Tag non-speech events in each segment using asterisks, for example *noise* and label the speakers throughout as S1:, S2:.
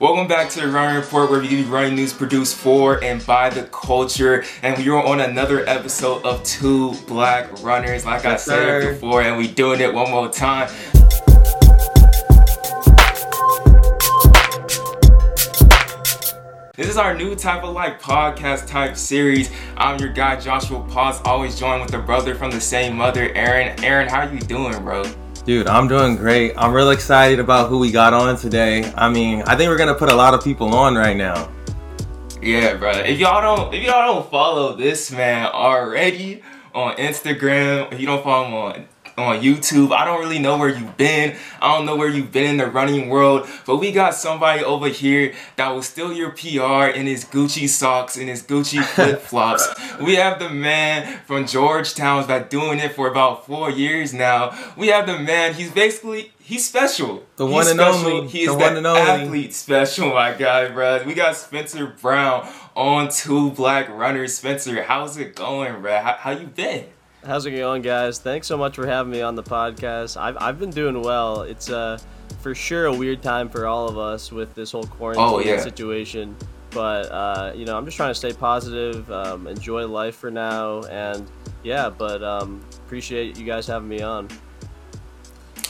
S1: Welcome back to the Running Report, where we give you running news produced for and by the culture. And we are on another episode of Two Black Runners, like I said
S2: sir.
S1: before, and we're doing it one more time. This is our new type of like podcast type series. I'm your guy Joshua Paz, always joined with a brother from the same mother, Aaron. Aaron, how you doing, bro?
S2: Dude, I'm doing great. I'm real excited about who we got on today. I mean, I think we're gonna put a lot of people on right now.
S1: Yeah, bro. If y'all don't, if y'all don't follow this man already on Instagram, if you don't follow him on on YouTube, I don't really know where you've been. I don't know where you've been in the running world, but we got somebody over here that will steal your PR in his Gucci socks and his Gucci *laughs* flip flops. we have the man from Georgetown been doing it for about four years now. We have the man. He's basically he's special.
S2: The
S1: He's
S2: one and
S1: special.
S2: only.
S1: He is
S2: The
S1: the
S2: one and only.
S1: athlete special, my guy, bro. We got Spencer Brown on two black runners. Spencer, how's it going, bro? How, how you been?
S3: How's it going, guys? Thanks so much for having me on the podcast. I've, I've been doing well. It's uh, for sure a weird time for all of us with this whole quarantine
S1: Oh, yeah.
S3: situation. But, uh, you know, I'm just trying to stay positive, um, enjoy life for now. And yeah, but um, appreciate you guys having me on.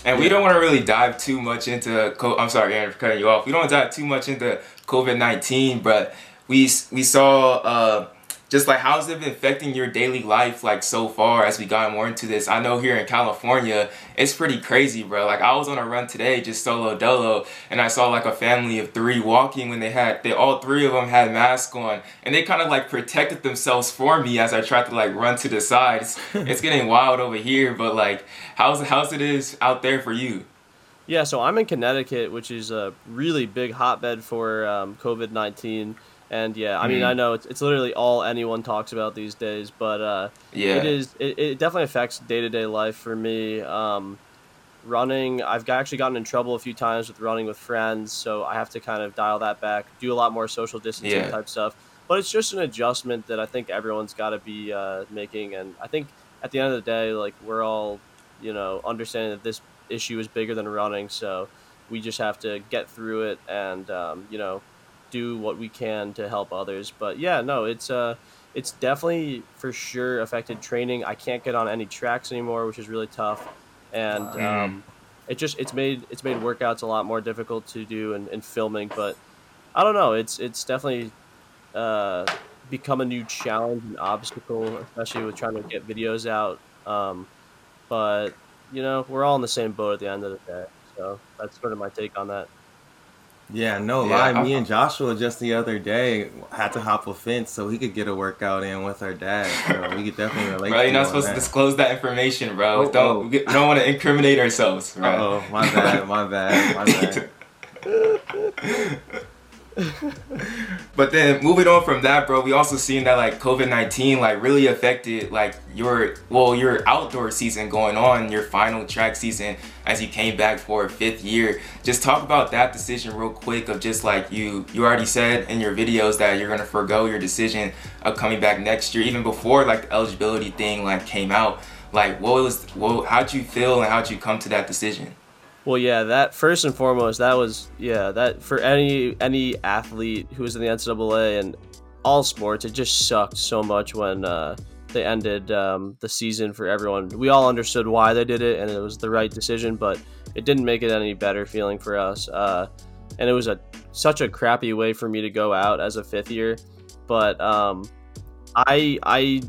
S1: And we don't want to really dive too much into. Co- I'm sorry, Aaron, for cutting you off. We don't dive too much into COVID nineteen, but we we saw uh, just like how's it been affecting your daily life like so far as we got more into this. I know here in California, it's pretty crazy, bro. Like I was on a run today, just solo dolo, and I saw like a family of three walking when they had they all three of them had masks on, and they kind of like protected themselves for me as I tried to like run to the sides. *laughs* it's getting wild over here, but like how's how's it is out there for you?
S3: Yeah, so I'm in Connecticut, which is a really big hotbed for um, COVID 19. And yeah, I mean,
S1: Mhm.
S3: I know it's, it's literally all anyone talks about these days, but uh,
S1: Yeah.
S3: it is it, it definitely affects day-to-day life for me um, running i've actually gotten in trouble a few times with running with friends so i have to kind of dial that back do a lot more social distancing
S1: Yeah.
S3: type stuff but it's just an adjustment that i think everyone's got to be uh, making and i think at the end of the day like we're all you know understanding that this issue is bigger than running so we just have to get through it and um, you know do what we can to help others but yeah no it's uh it's definitely for sure affected training. I can't get on any tracks anymore, which is really tough, and
S1: Mm.
S3: um, it just it's made it's made workouts a lot more difficult to do and, and filming. But I don't know, it's it's definitely uh, become a new challenge and obstacle, especially with trying to get videos out. Um, but you know, we're all in the same boat at the end of the day, so that's sort of my take on that.
S2: Yeah, no
S1: Yeah,
S2: lie.
S1: I-
S2: Me and Joshua just the other day had to hop a fence so he could get a workout in with our dad. So we could definitely *laughs* relate.
S1: Bro, you're not supposed to disclose that information, bro.
S2: Oh,
S1: don't
S2: oh.
S1: we don't want to incriminate ourselves, bro.
S2: Oh, my bad, my bad, my *laughs* bad. *laughs*
S1: but then moving on from that, bro, we also seen that like COVID nineteen like really affected like your well your outdoor season going on, your final track season as you came back for a fifth year. Just talk about that decision real quick of just like you you already said in your videos that you're gonna forego your decision of coming back next year, even before like the eligibility thing like came out. Like what was what how'd you feel and how'd you come to that decision?
S3: Well, yeah, that first and foremost, that was yeah, that for any any athlete who was in the NCAA and all sports, it just sucked so much when uh, they ended um, the season for everyone. We all understood why they did it, and it was the right decision, but it didn't make it any better feeling for us. Uh, and it was a such a crappy way for me to go out as a fifth year. But um, I I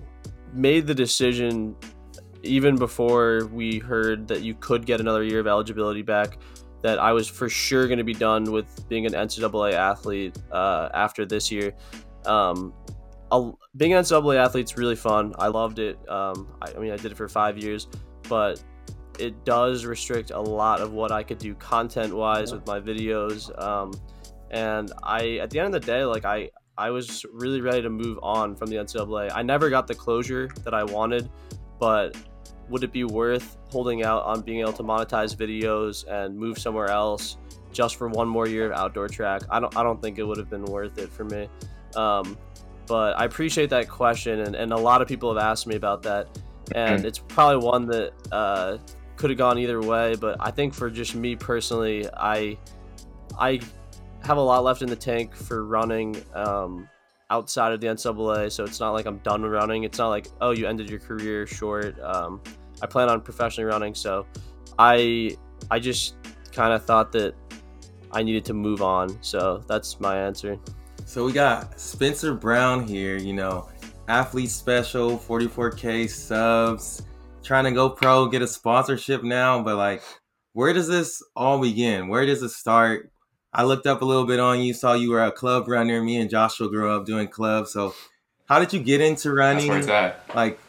S3: made the decision even before we heard that you could get another year of eligibility back, that I was for sure going to be done with being an NCAA athlete uh, after this year. Um, being an NCAA athlete's really fun. I loved it. Um, I, I mean, I did it for five years, but it does restrict a lot of what I could do content wise with my videos. Um, and I, at the end of the day, like I, I was really ready to move on from the NCAA. I never got the closure that I wanted, but would it be worth holding out on being able to monetize videos and move somewhere else just for one more year of outdoor track? I don't I don't think it would have been worth it for me. Um, but I appreciate that question, and, and a lot of people have asked me about that, and it's probably one that uh, could have gone either way. But I think for just me personally, I I have a lot left in the tank for running um, outside of the NCAA. So it's not like I'm done running. It's not like oh you ended your career short. Um, I plan on professionally running, so I I just kind of thought that I needed to move on. So that's my answer.
S2: So we got Spencer Brown here. You know, athlete special, 44k subs, trying to go pro, get a sponsorship now. But like, where does this all begin? Where does it start? I looked up a little bit on you, saw you were a club runner. Me and Joshua grew up doing clubs. So, how did you get into running?
S1: That's where it's at.
S2: Like,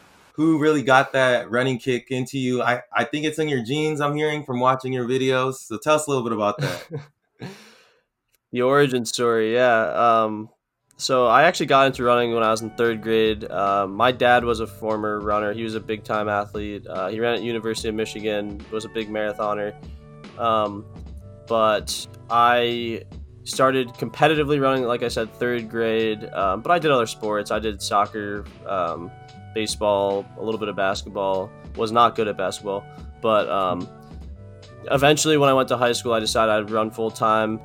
S2: who really got that running kick into you? I, I think it's in your genes, I'm hearing from watching your videos. So, tell us a little bit about that. *laughs*
S3: the origin story, yeah. Um, so, I actually got into running when I was in third grade. Uh, my dad was a former runner, he was a big time athlete. Uh, he ran at University of Michigan, was a big marathoner. Um, but I started competitively running, like I said, third grade. Um, but I did other sports. I did soccer, um, baseball, a little bit of basketball. Was not good at basketball, but um, eventually, when I went to high school, I decided I'd run full time.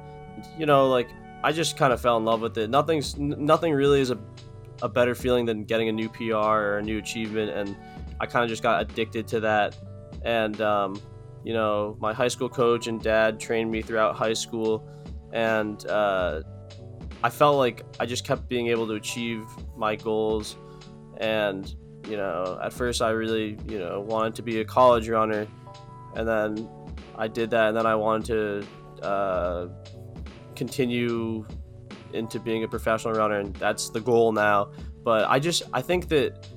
S3: You know, like I just kind of fell in love with it. Nothing's nothing really is a a better feeling than getting a new PR or a new achievement, and I kind of just got addicted to that. And um, you know, my high school coach and dad trained me throughout high school, and uh, I felt like I just kept being able to achieve my goals. And you know, at first I really, you know, wanted to be a college runner, and then I did that, and then I wanted to uh, continue into being a professional runner, and that's the goal now. But I just, I think that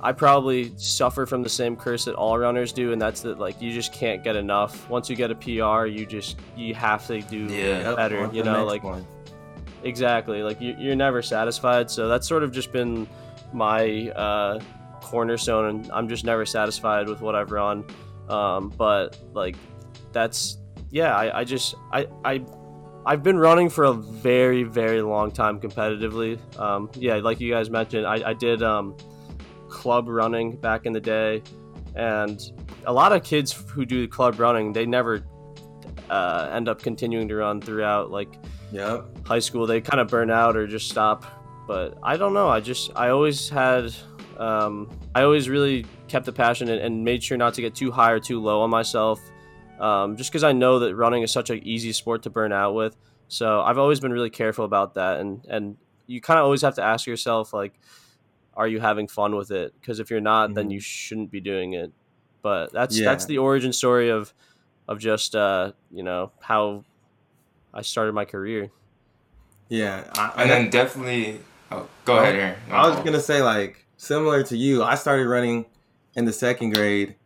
S3: I probably suffer from the same curse that all runners do, and that's that like you just can't get enough. Once you get a PR, you just you have to do
S1: Yeah.
S3: better. You know, like
S2: one.
S3: exactly, like you, you're never satisfied. So that's sort of just been my uh, cornerstone, and I'm just never satisfied with what I've run. Um, but like that's yeah, I, I just I I. I've been running for a very, very long time competitively. Um, yeah, like you guys mentioned, I, I did um, club running back in the day, and a lot of kids who do club running, they never uh, end up continuing to run throughout like
S2: Yep.
S3: high school. They kind of burn out or just stop. But I don't know. I just I always had um, I always really kept the passion and, and made sure not to get too high or too low on myself. Um, just because I know that running is such an easy sport to burn out with. So I've always been really careful about that, and and you kind of always have to ask yourself like, are you having fun with it? Because if you're not, then
S2: Mhm.
S3: you shouldn't be doing it. But that's
S2: Yeah.
S3: that's the origin story of of just uh, you know how I started my career.
S2: Yeah. I,
S1: And then definitely, oh, go ahead.
S2: I was gonna say like similar to you. I started running in the second grade,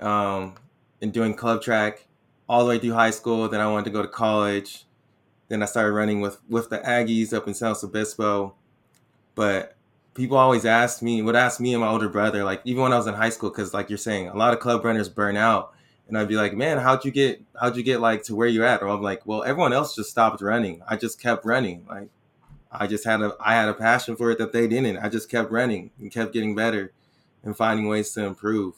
S2: um, and doing club track all the way through high school. Then I wanted to go to college. Then I started running with with the Aggies up in San Obispo. But people always ask me, would ask me and my older brother, like even when I was in high school, because like you're saying, a lot of club runners burn out. And I'd be like, man, how'd you get how'd you get like to where you're at? Or I'm like, well, everyone else just stopped running. I just kept running. Like I just had a I had a passion for it that they didn't. I just kept running and kept getting better and finding ways to improve.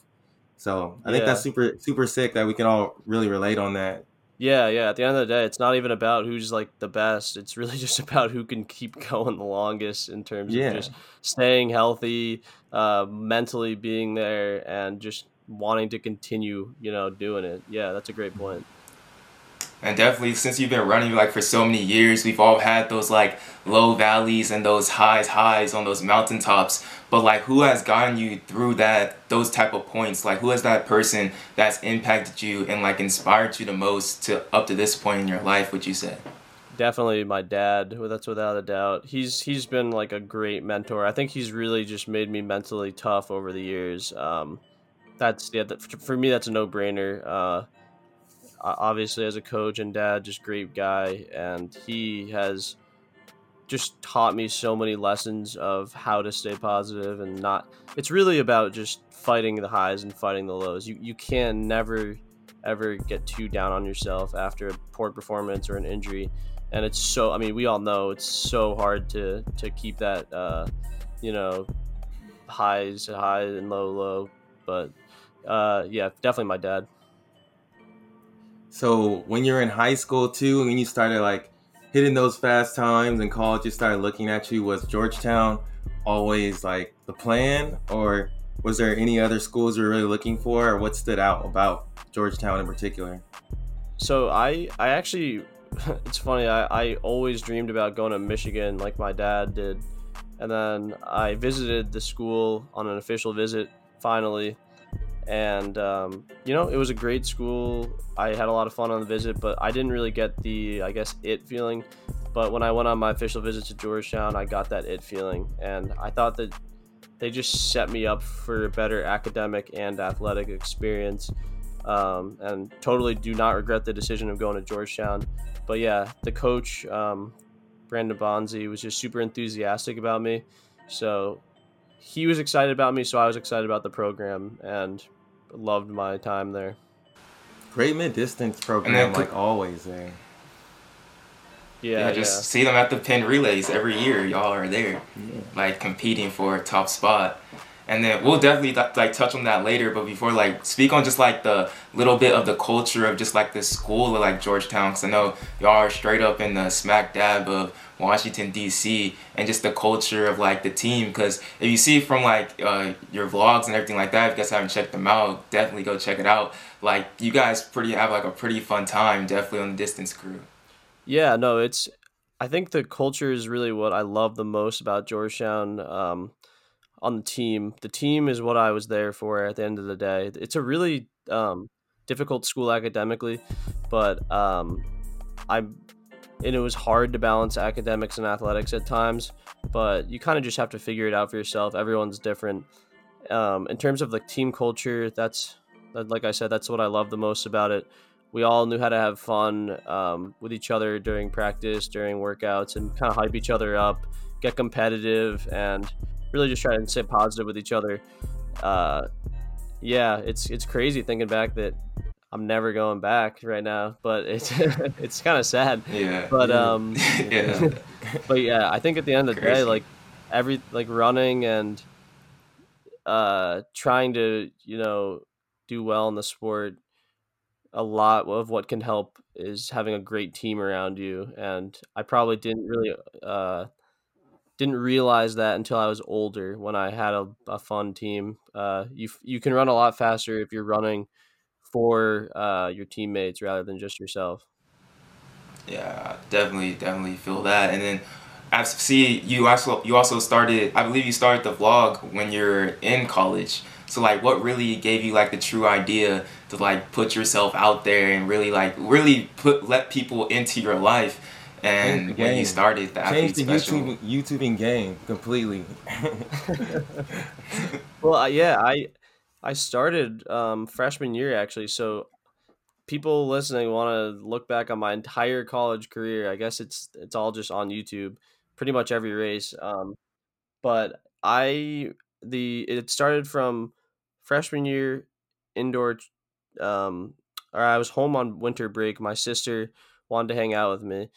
S2: So I think that's super super sick that we can all really relate on that.
S3: Yeah, yeah. At the end of the day, it's not even about who's like the best. It's really *laughs* just about who can keep *laughs* going the longest in terms
S2: Yeah.
S3: of just staying healthy, uh, mentally being there, and just wanting to continue, you know, doing it. Yeah, that's a great point.
S1: And definitely, since you've been running like for so many years, we've all had those like low valleys and those highs, highs on those mountaintops. But like, who has gotten you through that, those type of points? Like, who is that person that's impacted you and like inspired you the most to up to this point in your life? Would you say?
S3: Definitely my dad. That's without a doubt. He's he's been like a great mentor. I think he's really just made me mentally tough over the years. Um, that's yeah. For me, that's a no brainer. Uh, obviously, as a coach and dad, just great guy, and he has just taught me so many lessons of how to stay positive and not. It's really about just fighting the highs and fighting the lows. You you can never ever get too down on yourself after a poor performance or an injury and it's so i mean we all know it's so hard to to keep that uh you know highs high and low low but uh yeah definitely my dad
S2: So when you're in high school too, and when you started like hitting those fast times and colleges started looking at you, was Georgetown always like the plan, or was there any other schools you were really looking for, or what stood out about Georgetown in particular?
S3: So I I actually *laughs* it's funny I, I always dreamed about going to Michigan like my dad did, and then I visited the school on an official visit finally, and um, you know it was a great school. I had a lot of fun on the visit, but I didn't really get the I guess it feeling. But when I went on my official visit to Georgetown, I got that it feeling, and I thought that they just set me up for a better academic and athletic experience. Um, and totally do not regret the decision of going to Georgetown. But yeah, the coach, um, Brandon Bonsey, was just super enthusiastic about me. So he was excited about me, so I was excited about the program and loved my time there.
S2: Great mid distance program, like always there.
S1: Yeah, yeah just yeah. see them at the Penn relays every year. Y'all are there, yeah. like competing for a top spot. And then we'll definitely like touch on that later. But before, like, speak on just like the little bit of the culture of just like the school of like Georgetown. Cause I know y'all are straight up in the smack dab of Washington D.C. and just the culture of like the team. Cause if you see from like uh, your vlogs and everything like that, if you guys haven't checked them out, definitely go check it out. Like you guys pretty have like a pretty fun time, definitely on the distance crew.
S3: Yeah, no, it's. I think the culture is really what I love the most about Georgetown. Um, on the team, the team is what I was there for. At the end of the day, it's a really um, difficult school academically, but um, I and it was hard to balance academics and athletics at times. But you kind of just have to figure it out for yourself. Everyone's different. Um, in terms of the team culture, that's like I said, that's what I love the most about it we all knew how to have fun um, with each other during practice, during workouts, and kind of hype each other up, get competitive, and really just try and stay positive with each other. Uh, yeah, it's it's crazy thinking back that I'm never going back right now, but it's *laughs* *laughs* it's kind of sad.
S1: Yeah.
S3: But um, *laughs* yeah. but yeah, I think at the end of the day, like every like running and uh trying to you know do well in the sport a lot of what can help is having a great team around you and i probably didn't really uh, didn't realize that until i was older when i had a, a fun team uh, you you can run a lot faster if you're running for uh, your teammates rather than just yourself
S1: yeah definitely definitely feel that and then I see you also you also started I believe you started the vlog when you're in college so like what really gave you like the true idea to like put yourself out there and really like really put let people into your life and when you started the
S2: change the special. YouTube YouTubing game completely. *laughs* *laughs*
S3: well, yeah, I I started um, freshman year actually, so people listening want to look back on my entire college career. I guess it's it's all just on YouTube, pretty much every race. Um, but I the it started from freshman year indoor um or I was home on winter break. My sister wanted to hang out with me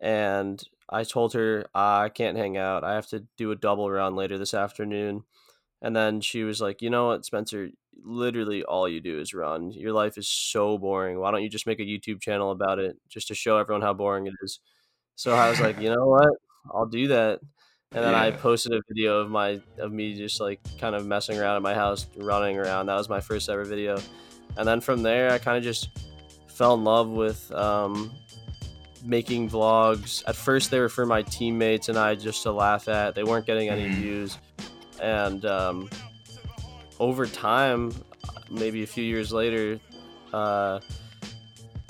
S3: and I told her I can't hang out. I have to do a double run later this afternoon. And then she was like, "You know what, Spencer? Literally all you do is run. Your life is so boring. Why don't you just make a YouTube channel about it just to show everyone how boring it is?" So I was like, "You know what? I'll do that." and then yeah. I posted a video of my of me just like kind of messing around at my house, running around. That was my first ever video, and then from there I kind of just fell in love with um, making vlogs. At first they were for my teammates and I just to laugh at. They weren't getting any mm-hmm. views, and um, over time, maybe a few years later. Uh,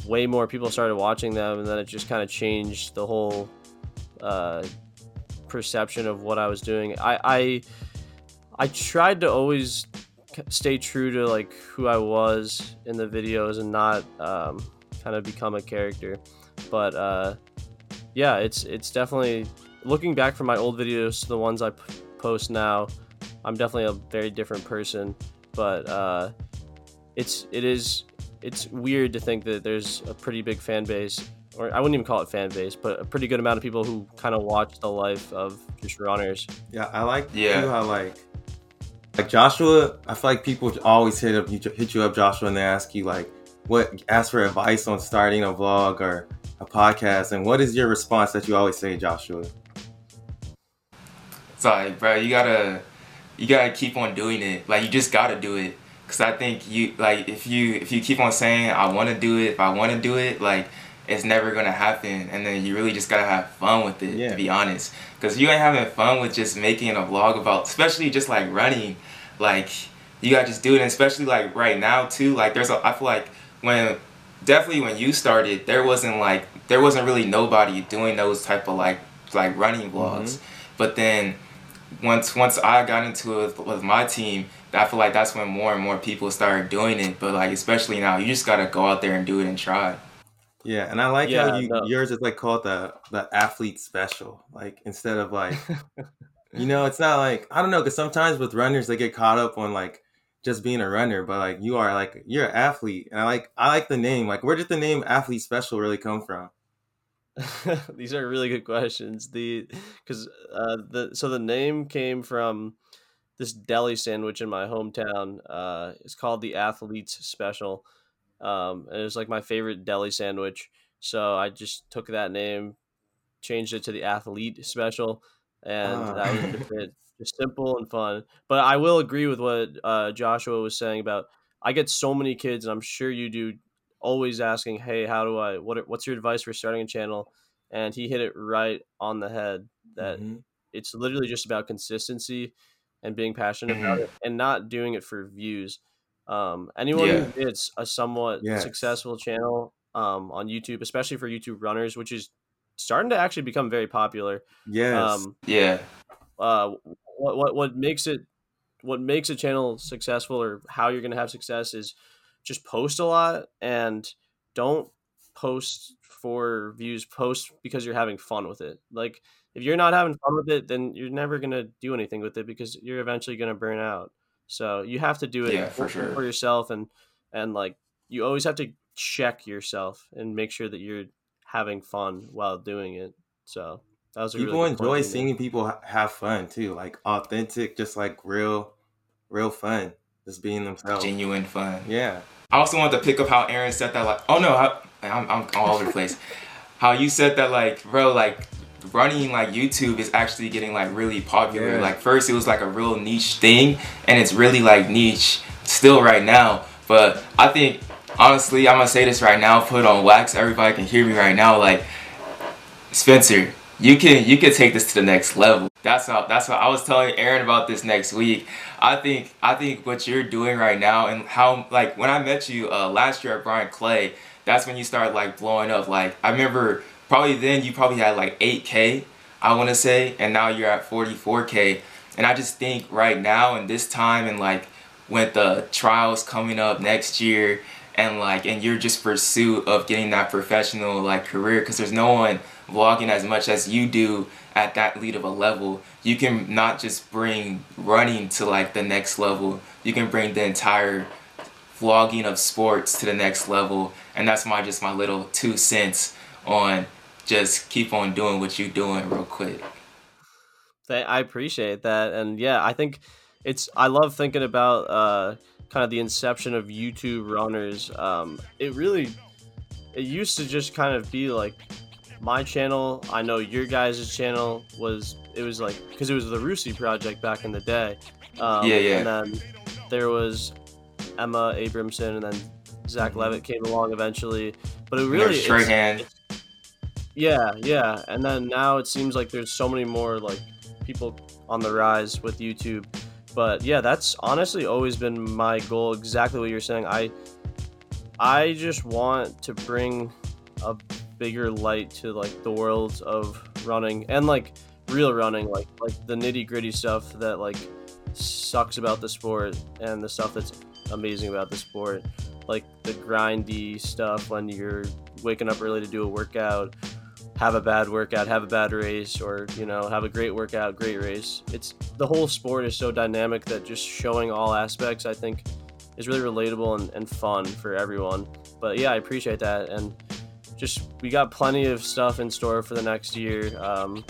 S3: way more people started watching them and then it just kind of changed the whole uh, perception of what I was doing. I I, I tried to always stay true to like who I was in the videos and not um, kind of become a character. But uh, yeah, it's it's definitely looking back from my old videos to the ones I post now. I'm definitely a very different person, but uh, it's it is it's weird to think that there's a pretty big fan base or I wouldn't even call it fan base, but a pretty good amount of people who kind of watch the life of just runners.
S2: Yeah, I like yeah. too how like like Joshua. I feel like people always hit up hit you up Joshua and they ask you like, what ask for advice on starting a vlog or a podcast, and what is your response that you always say, Joshua?
S1: It's like, bro, you gotta you gotta keep on doing it. Like you just gotta do it. Cause I think you like if you if you keep on saying I want to do it, if I want to do it, like it's never gonna happen. And then you really just gotta have fun with it.
S2: Yeah.
S1: To be honest, cause you ain't having fun with just making a vlog about, especially just like running, like you gotta just do it. And especially like right now too. Like there's a I feel like when definitely when you started, there wasn't like there wasn't really nobody doing those type of like like running vlogs. Mm-hmm. But then once once I got into it with my team, I feel like that's when more and more people started doing it. But like especially now, you just gotta go out there and do it and try.
S2: Yeah, and I like
S3: Yeah,
S2: how you
S3: no.
S2: yours is like called the the athlete special. Like instead of like *laughs* you know, it's not like I don't know because sometimes with runners they get caught up on like just being a runner, but like you are like you're an athlete, and I like I like the name. Like where did the name athlete special really come from? *laughs*
S3: These are really good questions. The because uh, the so the name came from this deli sandwich in my hometown. Uh, it's called the Athletes Special, um, and it was like my favorite deli sandwich. So I just took that name, changed it to the Athlete Special, and
S2: Ah.
S3: that was just. Just simple and fun. But I will agree with what uh, Joshua was saying about. I get so many kids, and I'm sure you do, always asking, "Hey, how do I? What? What's your advice for starting a channel?" And he hit it right on the head. That
S2: Mhm.
S3: it's literally just about consistency and being passionate about it, and not doing it for views. Um, anyone
S1: Yeah.
S3: who gets a somewhat
S2: Yes.
S3: successful channel um, on YouTube, especially for YouTube runners, which is starting to actually become very popular.
S2: Yes.
S3: Um,
S1: Yeah.
S3: uh, what what what makes it what makes a channel successful or how you're going to have success is just post a lot and don't post for views post because you're having fun with it. Like if you're not having fun with it then you're never going to do anything with it because you're eventually going to burn out. So you have to do it
S1: Yeah, for sure.
S3: for yourself and and like you always have to check yourself and make sure that you're having fun while doing it. So that was a
S2: people
S3: really
S2: enjoy seeing people have fun too, like authentic, just like real, real fun, just being themselves.
S1: Genuine fun.
S2: Yeah.
S1: I also wanted to pick up how Aaron said that like oh no I, I'm, I'm all over the place *laughs* how you said that like bro like running like YouTube is actually getting like really popular
S2: Yeah.
S1: like first it was like a real niche thing and it's really like niche still right now but I think honestly I'm gonna say this right now put on wax everybody can hear me right now like Spencer, you can you can take this to the next level. That's how that's how I was telling Aaron about this next week. I think I think what you're doing right now and how like when I met you uh, last year at Bryan Clay, that's when you started like blowing up. Like I remember probably then you probably had like 8k, I want to say, and now you're at 44k. And I just think right now and this time and like with the trials coming up next year and like and you're just pursuit of getting that professional like career because there's no one vlogging as much as you do at that lead of a level you can not just bring running to like the next level you can bring the entire vlogging of sports to the next level and that's my just my little two cents on just keep on doing what you're doing real quick
S3: I appreciate that, and yeah, I think it's. I love thinking about uh, kind of the inception of YouTube runners. Um, it really, it used to just kind of be like my channel. I know your guys' channel was. It was like because it was the Rusi project back in the day. Um,
S1: Yeah, yeah.
S3: And then there was Emma Abrahamson, and then Zach Levitt came along eventually. But it really,
S1: straight hand
S3: yeah, yeah. And then now it seems like there's so many more like people on the rise with YouTube. But yeah, that's honestly always been my goal. Exactly what you're saying. I I just want to bring a bigger light to like the world of running and like real running, like like the nitty gritty stuff that like sucks about the sport and the stuff that's amazing about the sport. Like the grindy stuff when you're waking up early to do a workout, have a bad workout, have a bad race, or you know, have a great workout, great race. It's the whole sport is so dynamic that just showing all aspects, I think, is really relatable and, and fun for everyone. But yeah, I appreciate that, and just we got plenty of stuff in store for the next year. Um,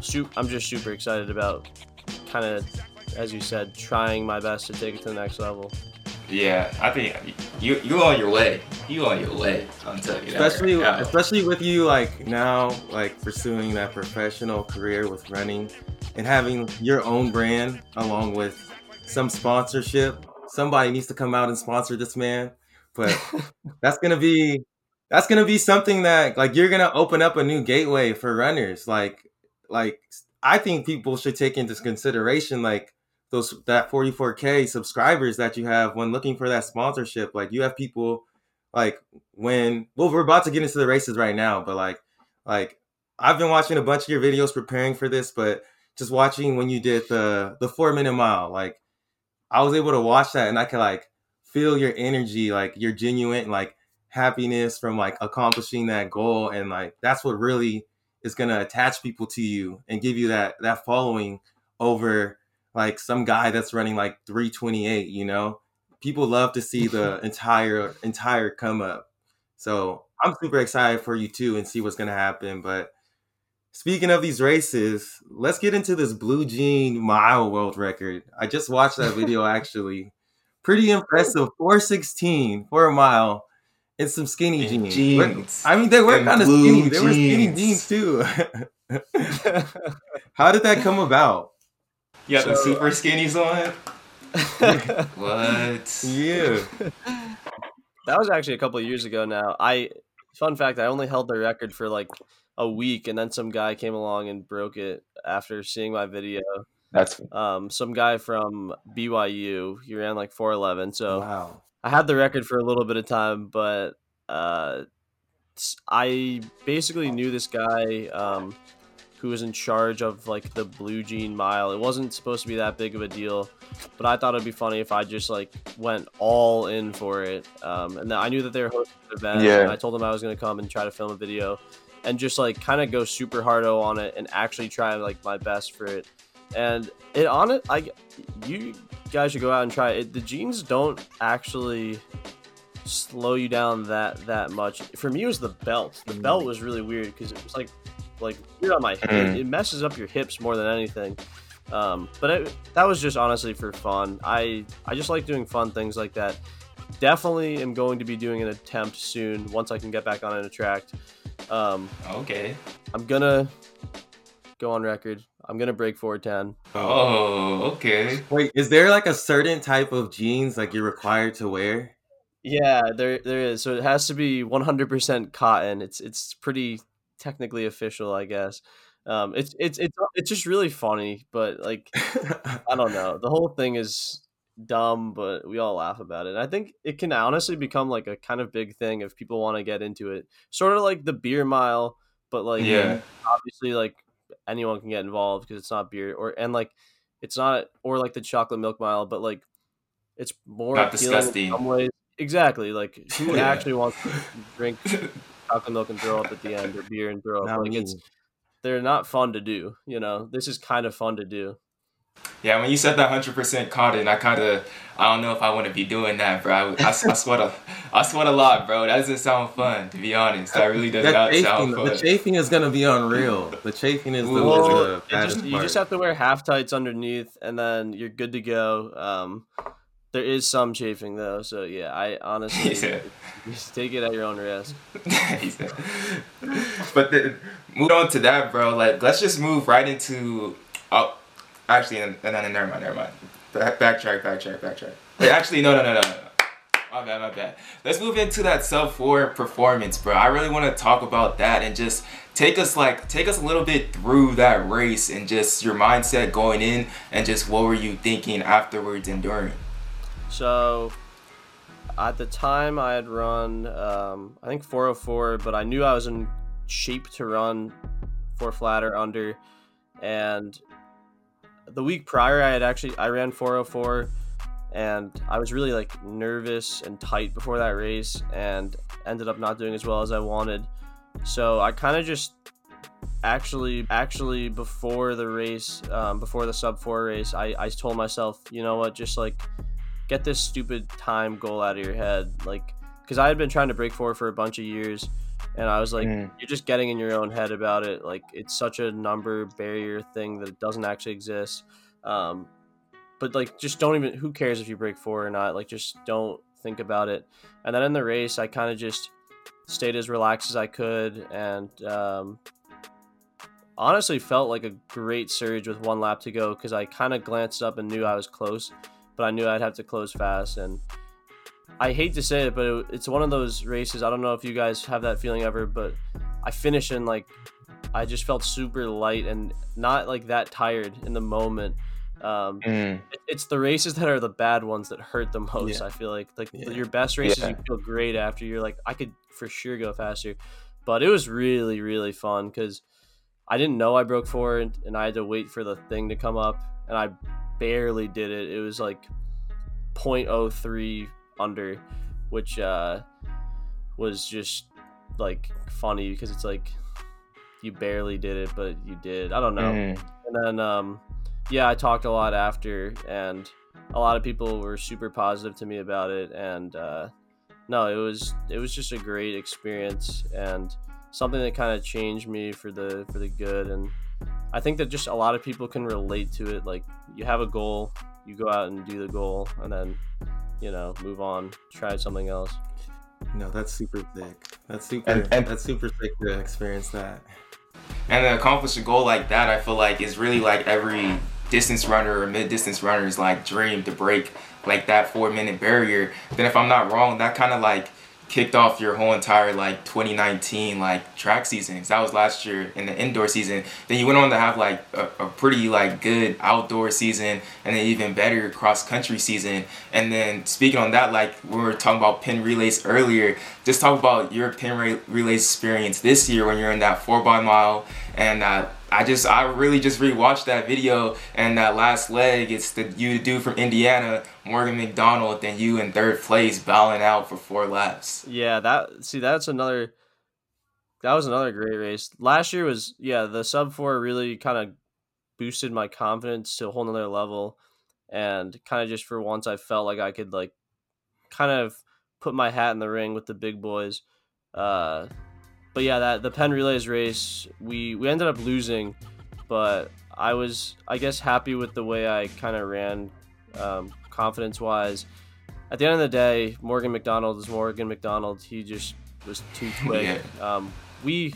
S3: su- I'm just super excited about kind of, as you said, trying my best to take it to the next level.
S1: Yeah, I think you you on your way. You on your way. I'm telling you
S2: especially
S1: that. right
S2: especially with you like now like pursuing that professional career with running and having your own brand along with some sponsorship. Somebody needs to come out and sponsor this man. But *laughs* that's gonna be that's gonna be something that like you're gonna open up a new gateway for runners. Like like I think people should take into consideration like those that 44k subscribers that you have when looking for that sponsorship. Like you have people like when well we're about to get into the races right now, but like like I've been watching a bunch of your videos preparing for this, but just watching when you did the the four minute mile, like I was able to watch that and I could like feel your energy, like your genuine like happiness from like accomplishing that goal and like that's what really is gonna attach people to you and give you that that following over like some guy that's running like 328 you know? People love to see the *laughs* entire entire come up. So i'm super excited for you too and see what's gonna happen but speaking of these races let's get into this blue jean mile world record. I just watched that video *laughs* actually. Pretty impressive 416 for a mile and some skinny
S1: In
S2: jeans.
S1: Jeans.
S2: I mean, they were kind of
S1: blue
S2: skinny. They were skinny
S1: jeans.
S2: jeans too. *laughs* How did that come about?
S1: You got the super skinnies on. *laughs* *laughs* What?
S2: Yeah.
S3: that was actually a couple of years ago now. I fun fact, I only held the record for like a week, and then some guy came along and broke it after seeing my video.
S1: That's
S3: Um, some guy from BYU, he ran like 411. So
S2: Wow.
S3: I had the record for a little bit of time, but uh, I basically knew this guy um, who was in charge of like the Blue Jean Mile. It wasn't supposed to be that big of a deal, but I thought it'd be funny if I just like went all in for it. Um, and I knew that they were hosting an event,
S1: Yeah.
S3: and I told them I was going to come and try to film a video, and just like kind of go super hardo on it and actually try like my best for it. And it on it, I you guys should go out and try it. The jeans don't actually slow you down that that much. For me, it was the belt. The belt was really weird because it was like like weird on my hip.
S1: Mm.
S3: It messes up your hips more than anything. Um, but it, that was just honestly for fun. I I just like doing fun things like that. Definitely am going to be doing an attempt soon once I can get back on an attract. Um,
S1: okay.
S3: I'm gonna go on record. I'm gonna break 410.
S1: Oh, okay.
S2: Wait, is there like a certain type of jeans like you're required to wear?
S3: Yeah, there there is. So it has to be 100% cotton. It's it's pretty technically official, I guess. Um, it's it's it's it's just really funny, but like I don't know. The whole thing is dumb, but we all laugh about it. And I think it can honestly become like a kind of big thing if people want to get into it. Sort of like the beer mile, but like
S1: Yeah.
S3: obviously like anyone can get involved because it's not beer or and like it's not or like the chocolate milk mile, but like it's more
S1: Not
S3: appealing in
S1: disgusting.
S3: some ways. Exactly. Like who
S1: Yeah.
S3: actually wants to *laughs* drink chocolate milk and throw up at the end or beer and throw up?
S2: Not
S3: like
S2: me.
S3: it's they're not fun to do. You know, this is kind of fun to do.
S1: Yeah, when you said that hundred percent cotton, I kind of, I don't know if I want to be doing that, bro. I, I, I sweat a, I sweat a lot, bro. That doesn't sound fun, to be honest. That really does
S2: That
S1: not
S2: chafing,
S1: sound
S2: the
S1: fun.
S2: chafing is gonna be unreal. The chafing is the, is
S3: Well,
S2: the
S3: just, you just have to wear half tights underneath, and then you're good to go. Um, there is some chafing though, so yeah, I *laughs* honestly
S1: Yeah.
S3: just take it at your own risk. *laughs*
S1: But then, move on to that, bro. Like, let's just move right into. Oh, actually, and then never mind, never mind. Back, backtrack, backtrack, backtrack. Wait, actually, no, no, no, no, no. My bad, my bad. Let's move into that sub four performance, bro. I really want to talk about that and just take us like take us a little bit through that race and just your mindset going in and just what were you thinking afterwards and during.
S3: So at the time, I had run um, I think 404, but I knew I was in shape to run four flat or under, and the week prior, I had actually I ran 404 and I was really like nervous and tight before that race and ended up not doing as well as I wanted. So I kind of just actually actually before the race um, before the sub 4 race I, I told myself you know what just like get this stupid time goal out of your head like because i had been trying to break four for a bunch of years and i was like
S1: Mm.
S3: you're just getting in your own head about it like it's such a number barrier thing that it doesn't actually exist um, but like just don't even who cares if you break four or not like just don't think about it and then in the race i kind of just stayed as relaxed as i could and um, honestly felt like a great surge with one lap to go because i kind of glanced up and knew i was close but i knew i'd have to close fast and i hate to say it but it, it's one of those races i don't know if you guys have that feeling ever but i finish in like i just felt super light and not like that tired in the moment um,
S1: Mm.
S3: it- it's the races that are the bad ones that hurt the most.
S2: Yeah.
S3: I feel like like
S2: Yeah.
S3: your best races
S1: Yeah.
S3: you feel great after. You're like I could for sure go faster, but it was really really fun because I didn't know I broke four and, and I had to wait for the thing to come up and I barely did it. It was like 0.03 under, which uh, was just like funny because it's like you barely did it, but you did. I don't know.
S1: Mm.
S3: And then, um, yeah, I talked a lot after, and a lot of people were super positive to me about it. And uh, no, it was it was just a great experience and something that kind of changed me for the for the good. And I think that just a lot of people can relate to it. Like you have a goal, you go out and do the goal, and then you know move on, try something else.
S2: No, that's super sick. That's super.
S1: And- and-
S2: that's super sick to experience that.
S1: And to accomplish a goal like that, I feel like is really like every distance runner or mid distance runner's like dream to break like that four minute barrier. Then if I'm not wrong, that kind of like kicked off your whole entire like 2019 like track season. that was last year in the indoor season. Then you went on to have like a, a pretty like good outdoor season and then even better cross country season. And then speaking on that, like we were talking about Penn relays earlier, just talk about your Penn re- relays experience this year when you're in that four by mile and uh, I just I really just rewatched that video and that last leg it's the you dude from Indiana Morgan McDonald and you in third place bowing out for four laps.
S3: Yeah, that see that's another that was another great race. Last year was yeah, the sub four really kind of boosted my confidence to a whole nother level and kind of just for once I felt like I could like kind of put my hat in the ring with the big boys. Uh but yeah, that the Penn Relays race, we we ended up losing, but I was I guess happy with the way I kind of ran um, confidence wise. At the end of the day, Morgan McDonald is Morgan McDonald. He just was too *laughs* quick. um, we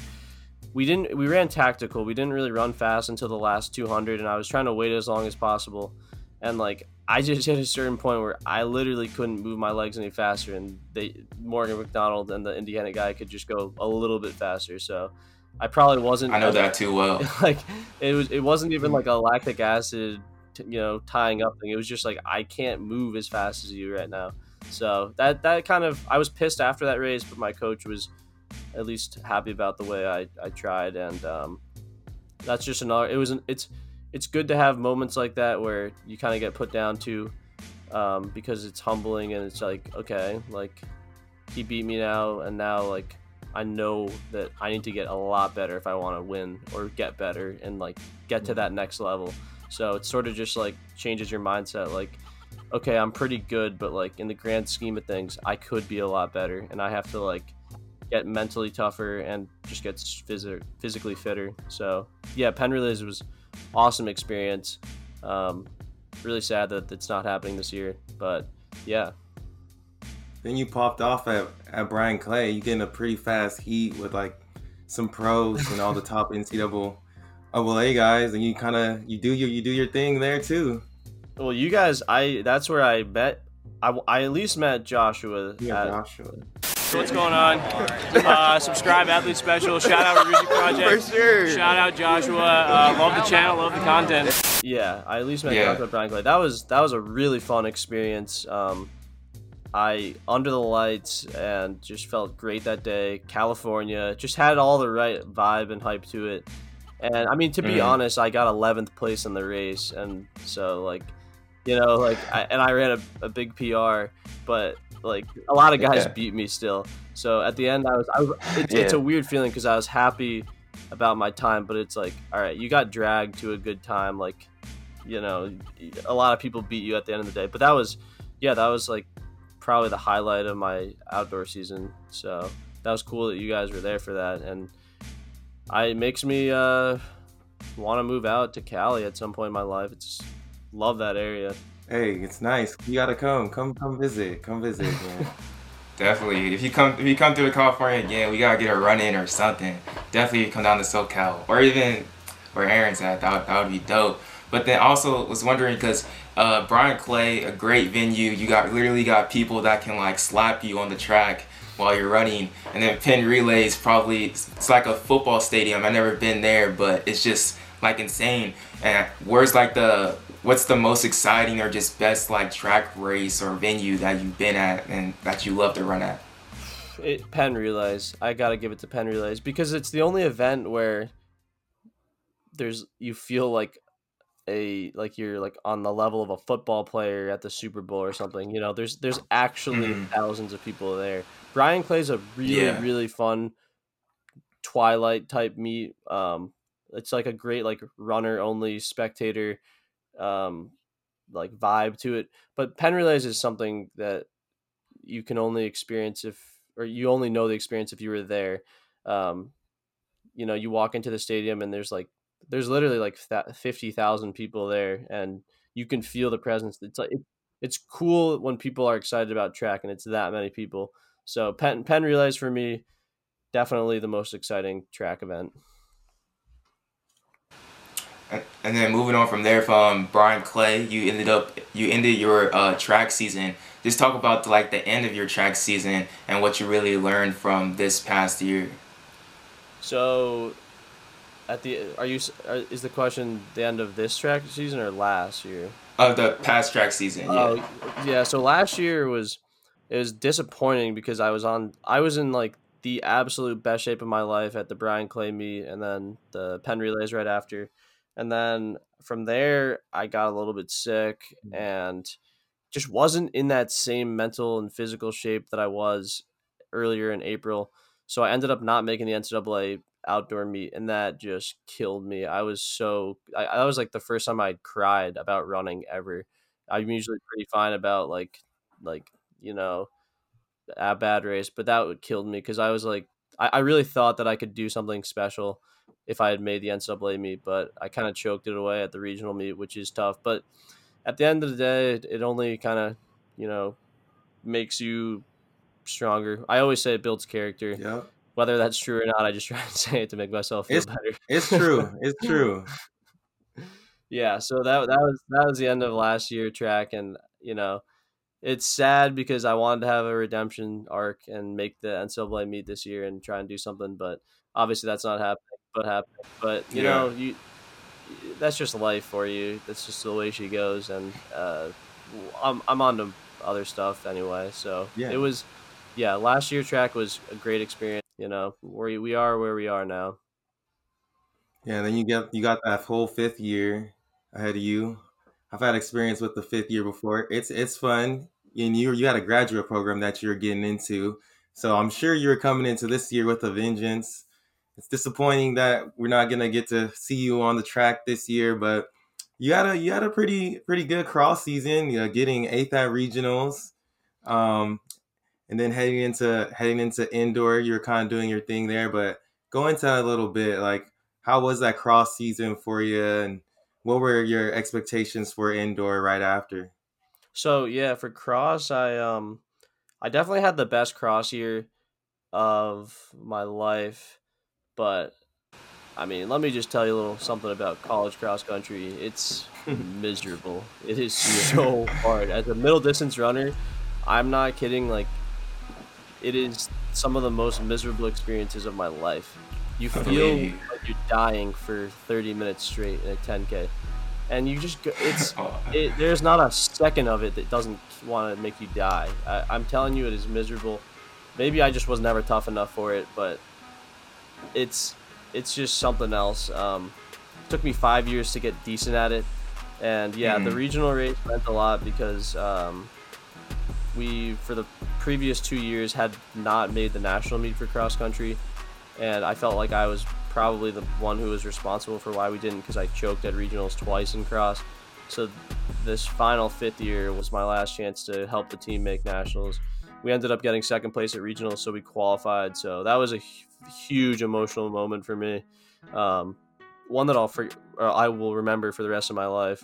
S3: we didn't we ran tactical. We didn't really run fast until the last 200, and I was trying to wait as long as possible. And like I just hit a certain point where I literally couldn't move my legs any faster, and they Morgan McDonald and the Indiana guy could just go a little bit faster. So I probably wasn't.
S1: I know that too well. *laughs*
S3: like it was. It wasn't even like a lactic acid, you know, tying up thing. It was just like I can't move as fast as you right now. So that that kind of I was pissed after that race, but my coach was at least happy about the way I, I tried, and um, that's just another. It was an, it's it's good to have moments like that where you kind of get put down to, um, because it's humbling and it's like okay, like he beat me now, and now like I know that I need to get a lot better if I want to win or get better and like get to that next level. So it's sort of just like changes your mindset. Like, okay, I'm pretty good, but like in the grand scheme of things, I could be a lot better, and I have to like get mentally tougher and just get phys- physically fitter. So yeah, Relays was awesome experience. Um, really sad that it's not happening this year, but yeah,
S2: Then you popped off at, at Bryan Clay. You getting a pretty fast heat with like some pros and all the top *laughs* NCAA guys, and you kind of you do your you do your thing there too.
S3: Well, you guys, I that's where I met. I, I at least met Joshua.
S2: Yeah,
S3: at-
S2: Joshua.
S4: What's going on? Uh, subscribe, Athlete Special. Shout out Ruzi Project.
S1: For sure.
S4: Shout out Joshua. Uh, love the channel, love the content.
S3: yeah, I at least met
S1: Yeah.
S3: Joshua Bryan Clay. That was that was a really fun experience. Um, I under the lights and just felt great that day. California just had all the right vibe and hype to it. And I mean, to be
S1: Mhm.
S3: honest, I got 11th place in the race, and so like, you know, like, I, and I ran a, a big PR, but like a lot of guys
S1: Yeah.
S3: beat me still. So at the end, I was, I was it's, it's a weird feeling because I was happy about my time, but it's like, all right, you got dragged to a good time, like, you know, a lot of people beat you at the end of the day, but that was, yeah, that was like probably the highlight of my outdoor season. So that was cool that you guys were there for that, and I it makes me uh, want to move out to Cali at some point in my life. It's love that area.
S2: Hey, it's nice. You gotta come, come, come visit, come visit. *laughs* Man.
S1: Definitely. If you come if you come through to California again, we gotta get a run in or something. Definitely come down to SoCal or even where Aaron's at. That, that would be dope. But then also was wondering because uh, Bryan Clay, a great venue. You got literally got people that can like slap you on the track while you're running. And then Penn Relays probably it's like a football stadium. I've never been there, but it's just like insane. And where's like the what's the most exciting or just best like track race or venue that you've been at and that you love to run at?
S3: It, Penn Relays. I gotta give it to Penn Relays because it's the only event where there's you feel like a like you're like on the level of a football player at the Super Bowl or something. You know, there's there's actually
S1: Mhm.
S3: thousands of people there. Bryan Clay's a really
S1: Yeah.
S3: really fun twilight type meet. Um, it's like a great like runner only spectator, um, like vibe to it. But Penn Relays is something that you can only experience if or you only know the experience if you were there. Um, you know, you walk into the stadium and there's like there's literally like fifty thousand people there, and you can feel the presence. It's like it's cool when people are excited about track, and it's that many people. So Penn Penn Relays for me, definitely the most exciting track event.
S1: And- then moving on from there, from Bryan Clay, you ended up you ended your uh, track season. Just talk about like the end of your track season and what you really learned from this past year.
S3: So, at the are you are, is the question the end of this track season or last year?
S1: Of the past track season, yeah.
S3: Oh yeah. So last year was it was disappointing because I was on I was in like the absolute best shape of my life at the Bryan Clay meet and then the Penn Relays right after, and then from there I got a little bit sick mm. and just wasn't in that same mental and physical shape that I was earlier in April. So I ended up not making the NCAA outdoor meet, and that just killed me. I was so I, I was like the first time I'd cried about running ever. I'm usually pretty fine about like like you know a bad race, but that would killed me because I was like I, I really thought that I could do something special if I had made the NCAA meet, but I kind of choked it away at the regional meet, which is tough. But at the end of the day, it, only kind of you know makes you stronger. I always say it builds character.
S2: Yep,
S3: Whether that's true or not, I just *laughs* try and say it to make myself feel
S2: It's-
S3: better.
S2: it's true. *laughs* It's true.
S3: yeah so that that was that was the end of last year track and you know it's sad because i wanted to have a redemption arc and make the ncaa meet this year and try and do something but obviously that's not happening but happening but you
S1: Yeah.
S3: know you that's just life for you that's just the way she goes and uh i'm, I'm on to other stuff anyway so
S2: Yeah.
S3: it was yeah last year track was a great experience you know we, we are where we are now
S2: Yeah, and then you get you got that whole fifth year ahead of you. I've had experience with the fifth year before. It's it's fun, and you you had a graduate program that you're getting into, so I'm sure you're coming into this year with a vengeance. It's disappointing that we're not gonna get to see you on the track this year, but you had a you had a pretty pretty good cross season. You know, getting eighth at regionals, um, and then heading into heading into indoor. You're kind of doing your thing there, but go into that a little bit like how was that cross season for you and what were your expectations for indoor right after
S3: So yeah, for cross, I um, I definitely had the best cross year of my life, but I mean, let me just tell you a little something about college cross country. It's *laughs* miserable. It is so hard. As a middle distance runner, I'm not kidding. Like, it is some of the most miserable experiences of my life. You feel like you're dying for 30 minutes straight in a 10k, and you just go. It's *laughs*
S1: Oh,
S3: it, there's not a second of it that doesn't want to make you die. I, I'm telling you, it is miserable. Maybe I just was never tough enough for it, but it's it's just something else. Um, took me five years to get decent at it, and yeah, the
S1: Mhm.
S3: regional race meant a lot because um, we for the previous two years had not made the national meet for cross country, and I felt like I was probably the one who was responsible for why we didn't because I choked at regionals twice in cross. So this final fifth year was my last chance to help the team make nationals. We ended up getting second place at regionals, so we qualified. So that was a huge emotional moment for me, um, one that I'll for, or I will remember for the rest of my life.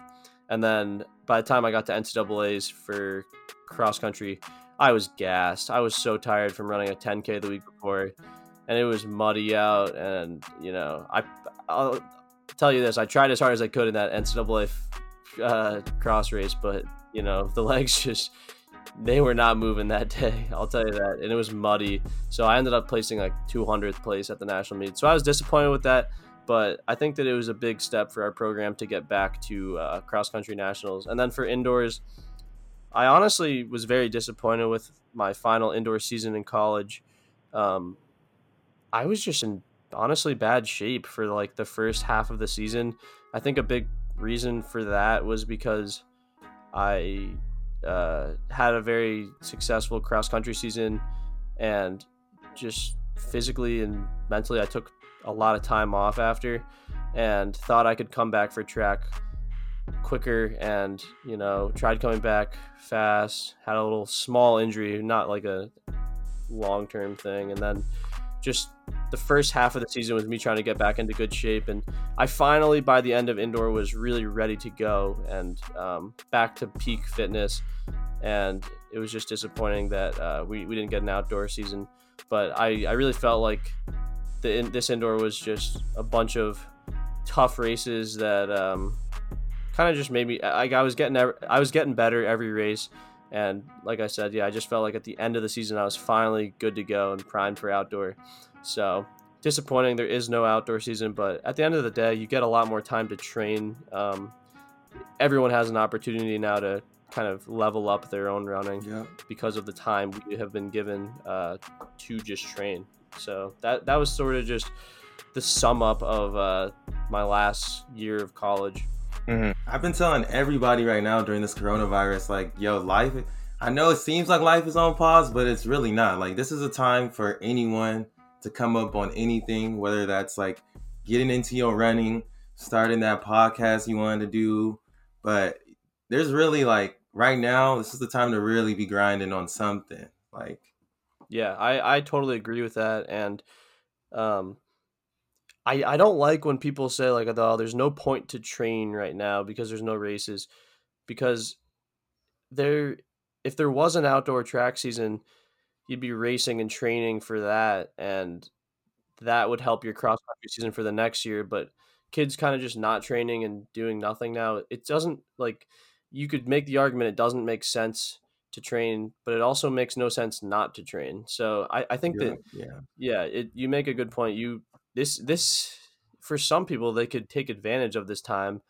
S3: And then by the time I got to NCAA's for cross country, I was gassed. I was so tired from running a 10K the week before, and it was muddy out. And, you know, I, I'll tell you this I tried as hard as I could in that NCAA uh, cross race, but, you know, the *laughs* legs just they were not moving that *laughs* day. I'll tell you that, and it was muddy. So I ended up placing like 200th place at the national meet. So I was disappointed with that, but I think that it was a big step for our program to get back to uh, cross country nationals. And then for indoors, I honestly was very disappointed with my final indoor season in college. Um, I was just in honestly bad shape for like the first half of the season. I think a big reason for that was because I uh, had a very successful cross country season and just physically and mentally, I took a lot of time off after and thought I could come back for track quicker and you know tried coming back fast had a little small injury not like a long term thing and then just the first half of the season was me trying to get back into good shape and i finally by the end of indoor was really ready to go and um, back to peak fitness. And it was just disappointing that uh, we, we didn't get an outdoor season but i, I really felt like the, this indoor was just a bunch of tough races that um, kind of just made me like I was getting I was getting better every race. And like I said yeah I just felt like at the end of the season I was finally good to go and primed for outdoor so disappointing there is no outdoor season, but at the end of the day, you get a lot more time to train. Um, everyone has an opportunity now to kind of level up their own running
S2: Yeah.
S3: because of the time we have been given uh, to just train. So that that was sort of just the sum up of uh, my last year of college.
S2: I've been telling everybody right now during this coronavirus, like, yo, life. I know it seems like life is on pause, but it's really not. Like, this is a time for anyone to come up on anything, whether that's like getting into your running, starting that podcast you wanted to do. But there's really like right now, this is the time to really be grinding on something. Like,
S3: Yeah, I, I totally agree with that. And um, I, I don't like when people say, like, oh, there's no point to train right now because there's no races. Because there, if there was an outdoor track season, you'd be racing and training for that. And that would help your cross country season for the next year. But kids kind of just not training and doing nothing now, it doesn't like you could make the argument it doesn't make sense to train, but it also makes no sense not to train. So I, I think
S2: you're
S3: that
S2: yeah,
S3: yeah, it you make a good point. You this this for some people they could take advantage of this time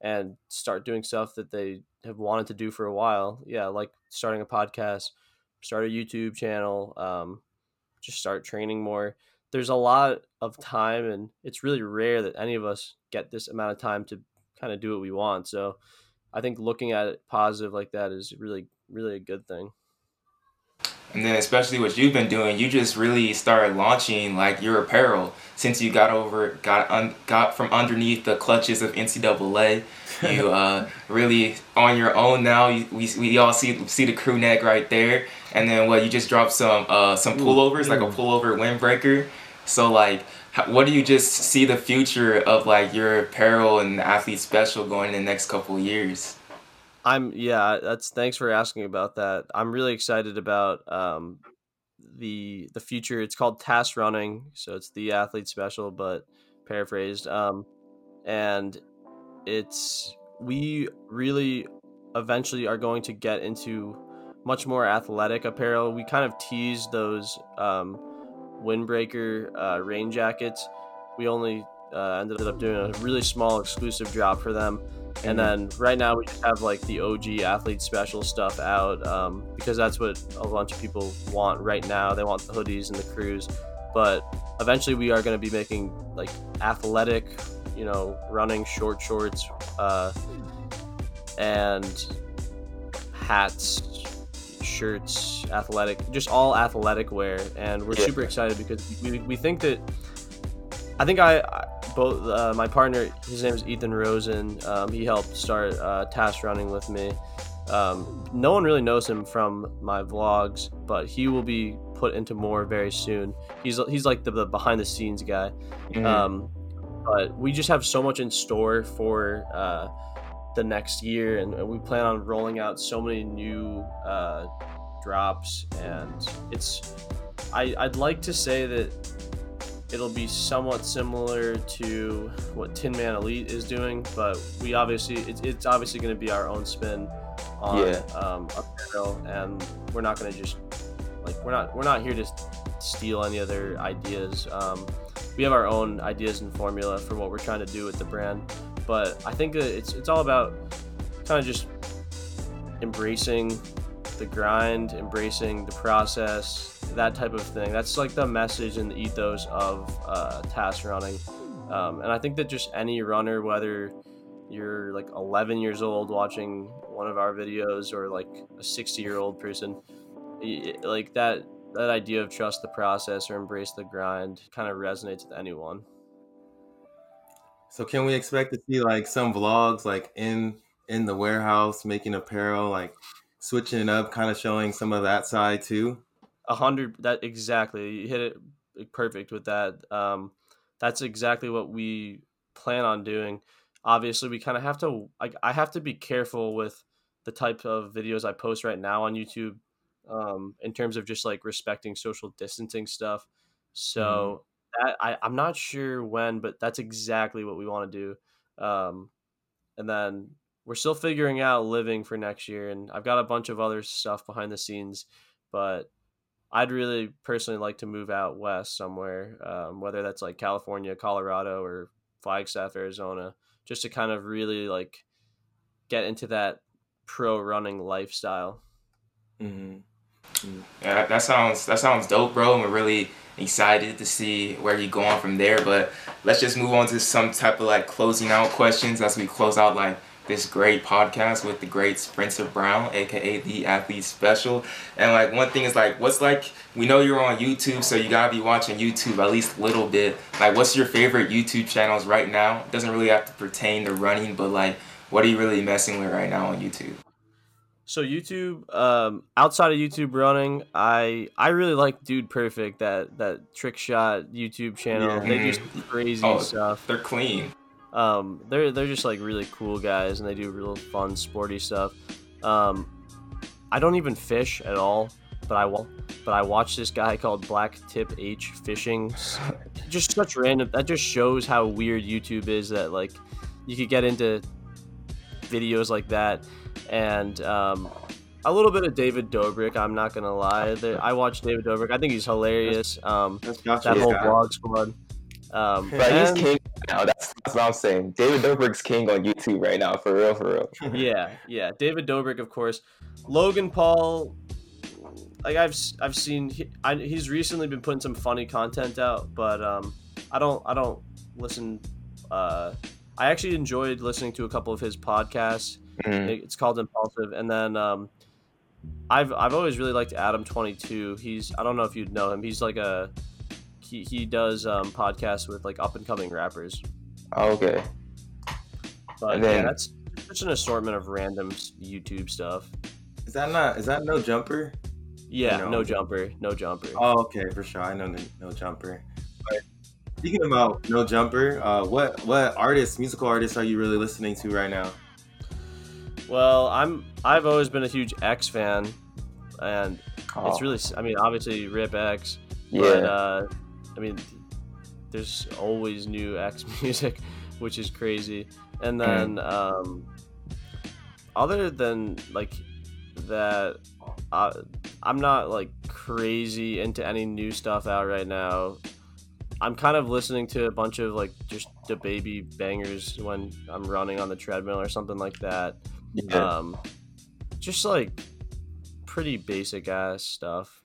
S3: and start doing stuff that they have wanted to do for a while. Yeah, like starting a podcast, start a YouTube channel, um, just start training more. There's a lot of time, and it's really rare that any of us get this amount of time to kind of do what we want. So, I think looking at it positive like that is really, really a good thing.
S1: And then especially what you've been doing, you just really started launching like your apparel since you got over got un, got from underneath the clutches of NCAA. *laughs* You uh, really on your own now. You, we, we all see see the crew neck right there, and then what you just dropped some uh, some pullovers like a pullover windbreaker. So like, how, what do you just see the future of like your apparel and athlete special going in the next couple of years?
S3: I'm yeah. That's thanks for asking about that. I'm really excited about um, the the future. It's called Task Running, so it's the athlete special, but paraphrased. Um, and it's we really eventually are going to get into much more athletic apparel. We kind of teased those um, windbreaker uh, rain jackets. We only uh, ended up doing a really small exclusive drop for them. And then right now we just have like the OG athlete special stuff out um, because that's what a bunch of people want right now. They want the hoodies and the crews, but eventually we are going to be making like athletic, you know, running short shorts uh, and hats, shirts, athletic, just all athletic wear. And we're
S1: Yeah.
S3: super excited because we, we think that I think I, I both uh, my partner, his name is Ethan Rosen. Um, he helped start uh, Task Running with me. Um, no one really knows him from my vlogs, but he will be put into more very soon. He's he's like the, the behind the scenes guy.
S1: Mm-hmm.
S3: Um, but we just have so much in store for uh, the next year, and, and we plan on rolling out so many new uh, drops, and it's I, I'd like to say that it'll be somewhat similar to what Tinman Elite is doing, but we obviously it's, it's obviously going to be our own spin on
S5: Yeah.
S3: um, apparel, and we're not going to just like we're not we're not here to steal any other ideas. Um, we have our own ideas and formula for what we're trying to do with the brand, but I think it's it's all about kind of just embracing the grind, embracing the process, that type of thing. That's like the message and the ethos of uh, task running. Um, and I think that just any runner, whether you're like 11 years old watching one of our videos or like a 60 year old person, y- like that that idea of trust the process or embrace the grind kind of resonates with anyone.
S2: So can we expect to see like some vlogs like in in the warehouse making apparel, like switching it up, kind of showing some of that side too?
S3: A hundred that exactly you hit it perfect with that. Um, that's exactly what we plan on doing. Obviously, we kind of have to. Like, I have to be careful with the type of videos I post right now on YouTube, um, in terms of just like respecting social distancing stuff. So that I I'm not sure when, but that's exactly what we want to do. Um, and then we're still figuring out living for next year, and I've got a bunch of other stuff behind the scenes, but I'd really personally like to move out west somewhere, um, whether that's like California, Colorado, or Flagstaff, Arizona, just to kind of really like get into that pro running lifestyle.
S2: hmm
S1: Yeah, that, sounds that sounds dope, bro. And we're really excited to see where you're going from there. But let's just move on to some type of like closing out questions as we close out like this great podcast with the great Spencer Brown, aka the Athlete Special. And like one thing is like, what's like we know you're on YouTube, so you gotta be watching YouTube at least a little bit. Like, what's your favorite YouTube channels right now? Doesn't really have to pertain to running, but like, what are you really messing with right now on YouTube?
S3: So YouTube, um, outside of YouTube running, I I really like Dude Perfect, that that trick shot YouTube channel.
S2: Yeah.
S3: They do some crazy
S1: Oh,
S3: stuff.
S1: They're clean.
S3: Um, they're they're just like really cool guys, and they do real fun, sporty stuff. Um, I don't even fish at all, but I will. But I watch this guy called Black Tip H fishing. *laughs* just such random. That just shows how weird YouTube is. That like you could get into videos like that, and um, a little bit of David Dobrik. I'm not gonna lie. There- I watch David Dobrik. I think he's hilarious. Um, that whole vlog squad. Um,
S5: But he's king now. That's, that's what I'm saying. David Dobrik's king on YouTube right now, for real, for real. *laughs*
S3: yeah, yeah. David Dobrik, of course. Logan Paul, like I've I've seen, he, I, he's recently been putting some funny content out, but um, I don't I don't listen. Uh, I actually enjoyed listening to a couple of his podcasts.
S5: Mhm.
S3: It's called Impulsive, and then um, I've I've always really liked Adam Twenty Two. He's I don't know if you'd know him. He's like a he, he does um, podcasts with like up and coming rappers.
S5: Oh, okay.
S3: But
S5: And
S3: yeah,
S5: then-
S3: that's such an assortment of random YouTube stuff.
S2: Is that not? Is that no jumper?
S3: Yeah,
S2: No.
S3: no jumper, no jumper.
S2: Oh, okay, for sure. I know no, no jumper. Speaking about no jumper, uh, what what artists, musical artists, are you really listening to right now?
S3: Well, I'm I've always been a huge X fan, and
S5: Oh,
S3: it's really I mean obviously Rip X,
S5: yeah.
S3: but uh, I mean there's always new X *laughs* music, which is crazy. And then um, other than like that, uh, I'm not like crazy into any new stuff out right now. I'm kind of listening to a bunch of like just the baby bangers when I'm running on the treadmill or something like that.
S5: yeah.
S3: Um, just like pretty basic ass stuff.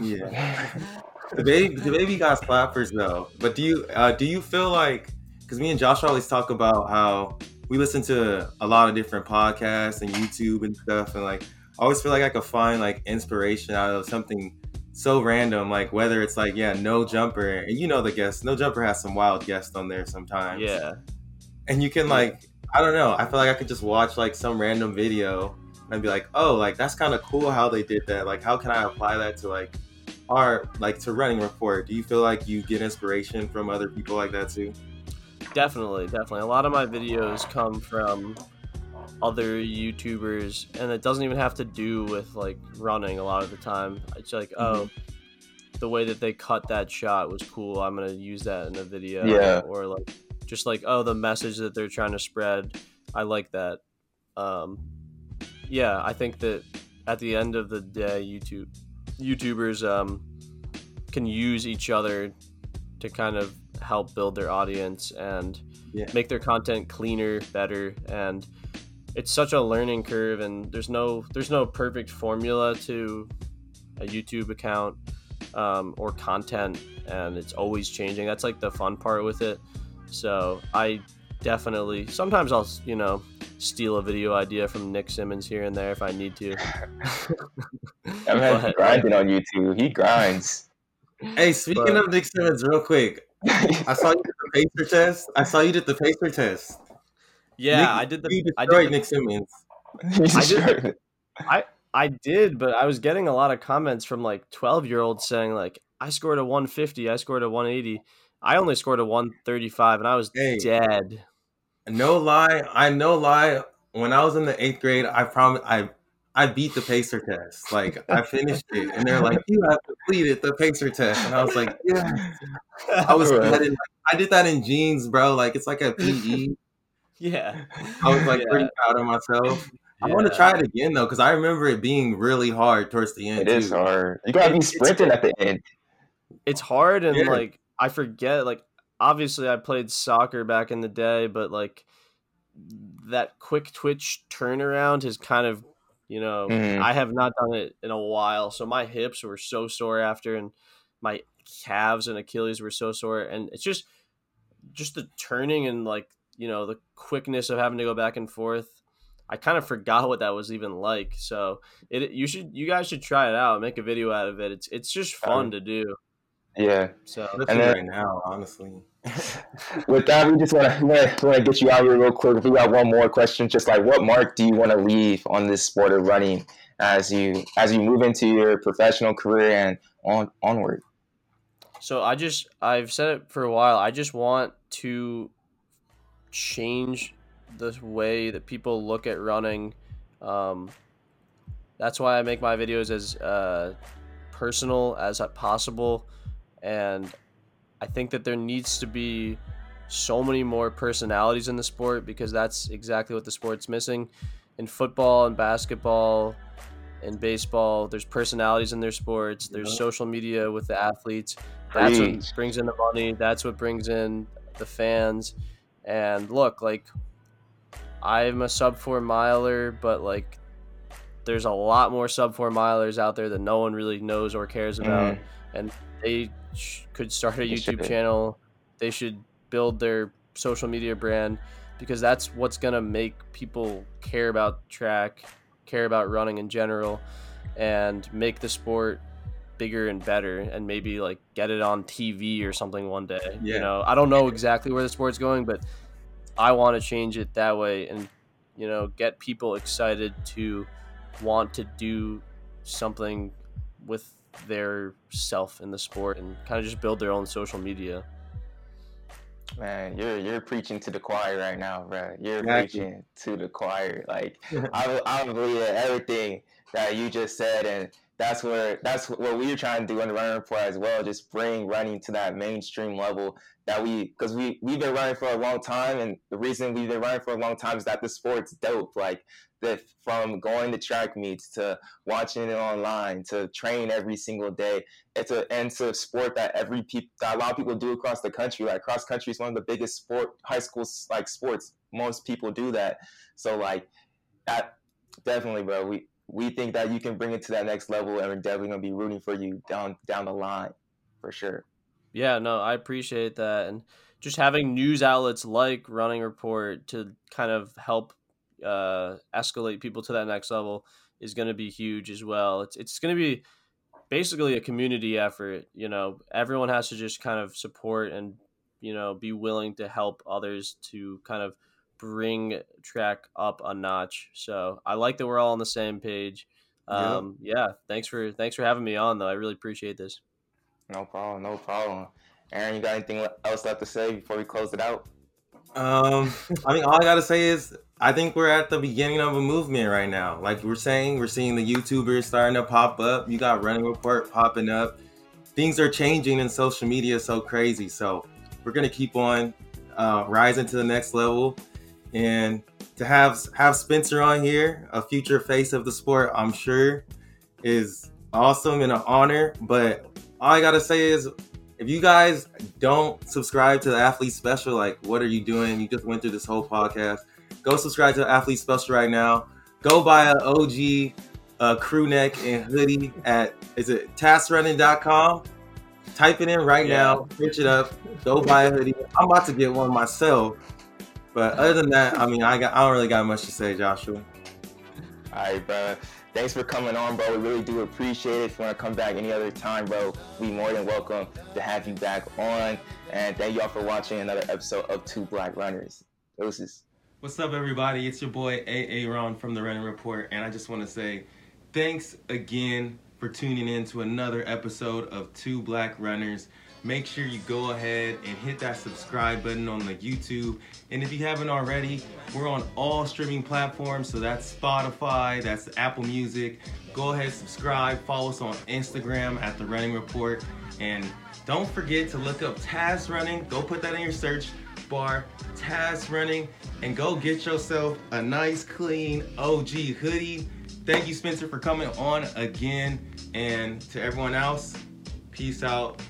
S2: Yeah, *laughs* the baby, the baby got slappers though. But do you uh, do you feel like? Because me and Josh always talk about how we listen to a lot of different podcasts and YouTube and stuff, and like I always feel like I could find like inspiration out of something so random, like whether it's like yeah, no jumper, and you know the guests. no jumper has some wild guests on there sometimes.
S3: yeah,
S2: and you can like I don't know. I feel like I could just watch like some random video and be like, oh, like that's kind of cool how they did that. Like, how can I apply that to like our like to running report? Do you feel like you get inspiration from other people like that too?
S3: definitely, definitely. A lot of my videos come from other YouTubers, and it doesn't even have to do with like running. A lot of the time, it's like, oh, the way that they cut that shot was cool. I'm gonna use that in a video.
S1: Yeah.
S3: Or like, just like, oh, the message that they're trying to spread. I like that. Um, yeah, I think that at the end of the day, YouTube YouTubers um, can use each other to kind of help build their audience and
S2: Yeah.
S3: make their content cleaner, better, and it's such a learning curve. And there's no there's no perfect formula to a YouTube account um, or content, and it's always changing. That's like the fun part with it. So I definitely sometimes I'll you know steal a video idea from Nick Symmonds here and there if I need to.
S1: That man's *laughs* *laughs*
S3: But-
S1: grinding on YouTube. He grinds.
S2: Hey, speaking
S3: But-
S2: of Nick Symmonds, real quick, *laughs* I saw you did the pacer test. I saw you did the pacer test.
S3: Yeah,
S2: Nick,
S3: I did the I
S2: destroyed
S3: did
S2: Nick
S1: Symmonds. *laughs*
S3: I did-
S1: sure-
S3: I did, but I was getting a lot of comments from like 12 year olds saying like I scored a 150, I scored a 180. I only scored a 135 and I was
S2: Hey.
S3: dead.
S2: No lie, I no lie. When I was in the eighth grade, I promise I I beat the pacer test. Like I finished it, and they're like, "You have completed the pacer test," and I was like, "Yeah." I was *laughs*
S1: Right.
S2: sweating. I did that in jeans, bro. Like it's like a PE.
S3: Yeah.
S2: I was like
S3: Yeah.
S2: pretty proud of myself. I want to try it again though, because I remember it being really hard towards the end.
S1: It is
S2: too.
S1: hard. You gotta be sprinting at the end.
S3: It's hard and
S2: Yeah.
S3: like I forget like obviously I played soccer back in the day, but like that quick twitch turnaround has kind of you know
S1: Mhm.
S3: I have not done it in a while, so my hips were so sore after, and my calves and Achilles were so sore, and it's just just the turning and like you know the quickness of having to go back and forth. I kind of forgot what that was even like. So it you should you guys should try it out, make a video out of it. It's it's just fun
S1: Um,
S3: to do.
S1: Yeah.
S3: So
S1: And then-
S2: right now, honestly. *laughs*
S1: With that, we just want to want to get you out here real quick. We got one more question. Just like, what mark do you want to leave on this sport of running as you as you move into your professional career and on onward?
S3: So I just I've said it for a while. I just want to change the way that people look at running. Um, that's why I make my videos as uh, personal as possible, and I think that there needs to be so many more personalities in the sport because that's exactly what the sport's missing. In football and basketball and baseball, there's personalities in their sports. There's social media with the athletes. That's
S1: Preach.
S3: what brings in the money. That's what brings in the fans. And look, like I'm a sub four miler, but like there's a lot more sub four milers out there that no one really knows or cares about. And they sh- could start a YouTube channel. They should build their social media brand because that's what's gonna make people care about track, care about running in general, and make the sport bigger and better and maybe like get it on TV or something one day. You know, I don't know exactly where the sport's going, but I want to change it that way and you know, get people excited to want to do something with their self in the sport and kind of just build their own social media.
S1: Man, you're you're preaching to the choir right now, bro. You're
S2: Exactly.
S1: preaching to the choir. Like I, I believe everything that you just said, and that's where that's what we were trying to do in the running report as well. Just bring running to that mainstream level that we, because we we've been running for a long time, and the reason we've been running for a long time is that the sport's dope. Like that, from going to track meets to watching it online to train every single day it's a and it's a sport that every peop, that a lot of people do across the country. Like cross country is one of the biggest sport high school like sports. Most people do that. So like that definitely, bro. We we think that you can bring it to that next level, and we're definitely gonna be rooting for you down down the line for sure.
S3: Yeah, no, I appreciate that. And just having news outlets like Running Report to kind of help uh, escalate people to that next level is going to be huge as well. It's, it's going to be basically a community effort. You know, everyone has to just kind of support and, you know, be willing to help others to kind of bring track up a notch. So I like that we're all on the same page.
S2: Yep.
S3: Um, yeah, thanks for thanks for having me on though. I really appreciate this.
S1: No problem, no problem. Aaron, you got anything else left to say before we close it out?
S2: Um, I mean, all I gotta say is I think we're at the beginning of a movement right now. Like we're saying, we're seeing the YouTubers starting to pop up. You got Running Report popping up. Things are changing in social media so crazy. So we're gonna keep on uh, rising to the next level. And to have have Spencer on here, a future face of the sport, I'm sure, is awesome and an honor. But all I gotta say is, if you guys don't subscribe to the Athlete Special, like what are you doing? You just went through this whole podcast Go subscribe to the Athlete Special right now. Go buy an OG uh, crew neck and hoodie at is it taskrunning.com. Type it in right yeah. now, pitch it up, go buy a hoodie. I'm about to get one myself. But other than that, I mean, I got I don't really got much to say, Joshua. All
S5: right, bro. Thanks for coming on, bro. We really do appreciate it. If you want to come back any other time, bro, we more than welcome to have you back on. And thank y'all for watching another episode of Two Black Runners. Doses.
S2: What's up, everybody? It's your boy AA Ron from the Running Report, and I just want to say thanks again for tuning in to another episode of Two Black Runners. Make sure you go ahead and hit that subscribe button on the YouTube. And if you haven't already, we're on all streaming platforms. So that's Spotify, that's Apple Music. Go ahead, subscribe, follow us on Instagram at The Running Report. And don't forget to look up Task Running. Go put that in your search bar, Task Running, and go get yourself a nice, clean OG hoodie. Thank you, Spencer, for coming on again. And to everyone else, peace out.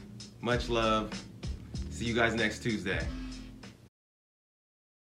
S2: Much love. See you guys next Tuesday.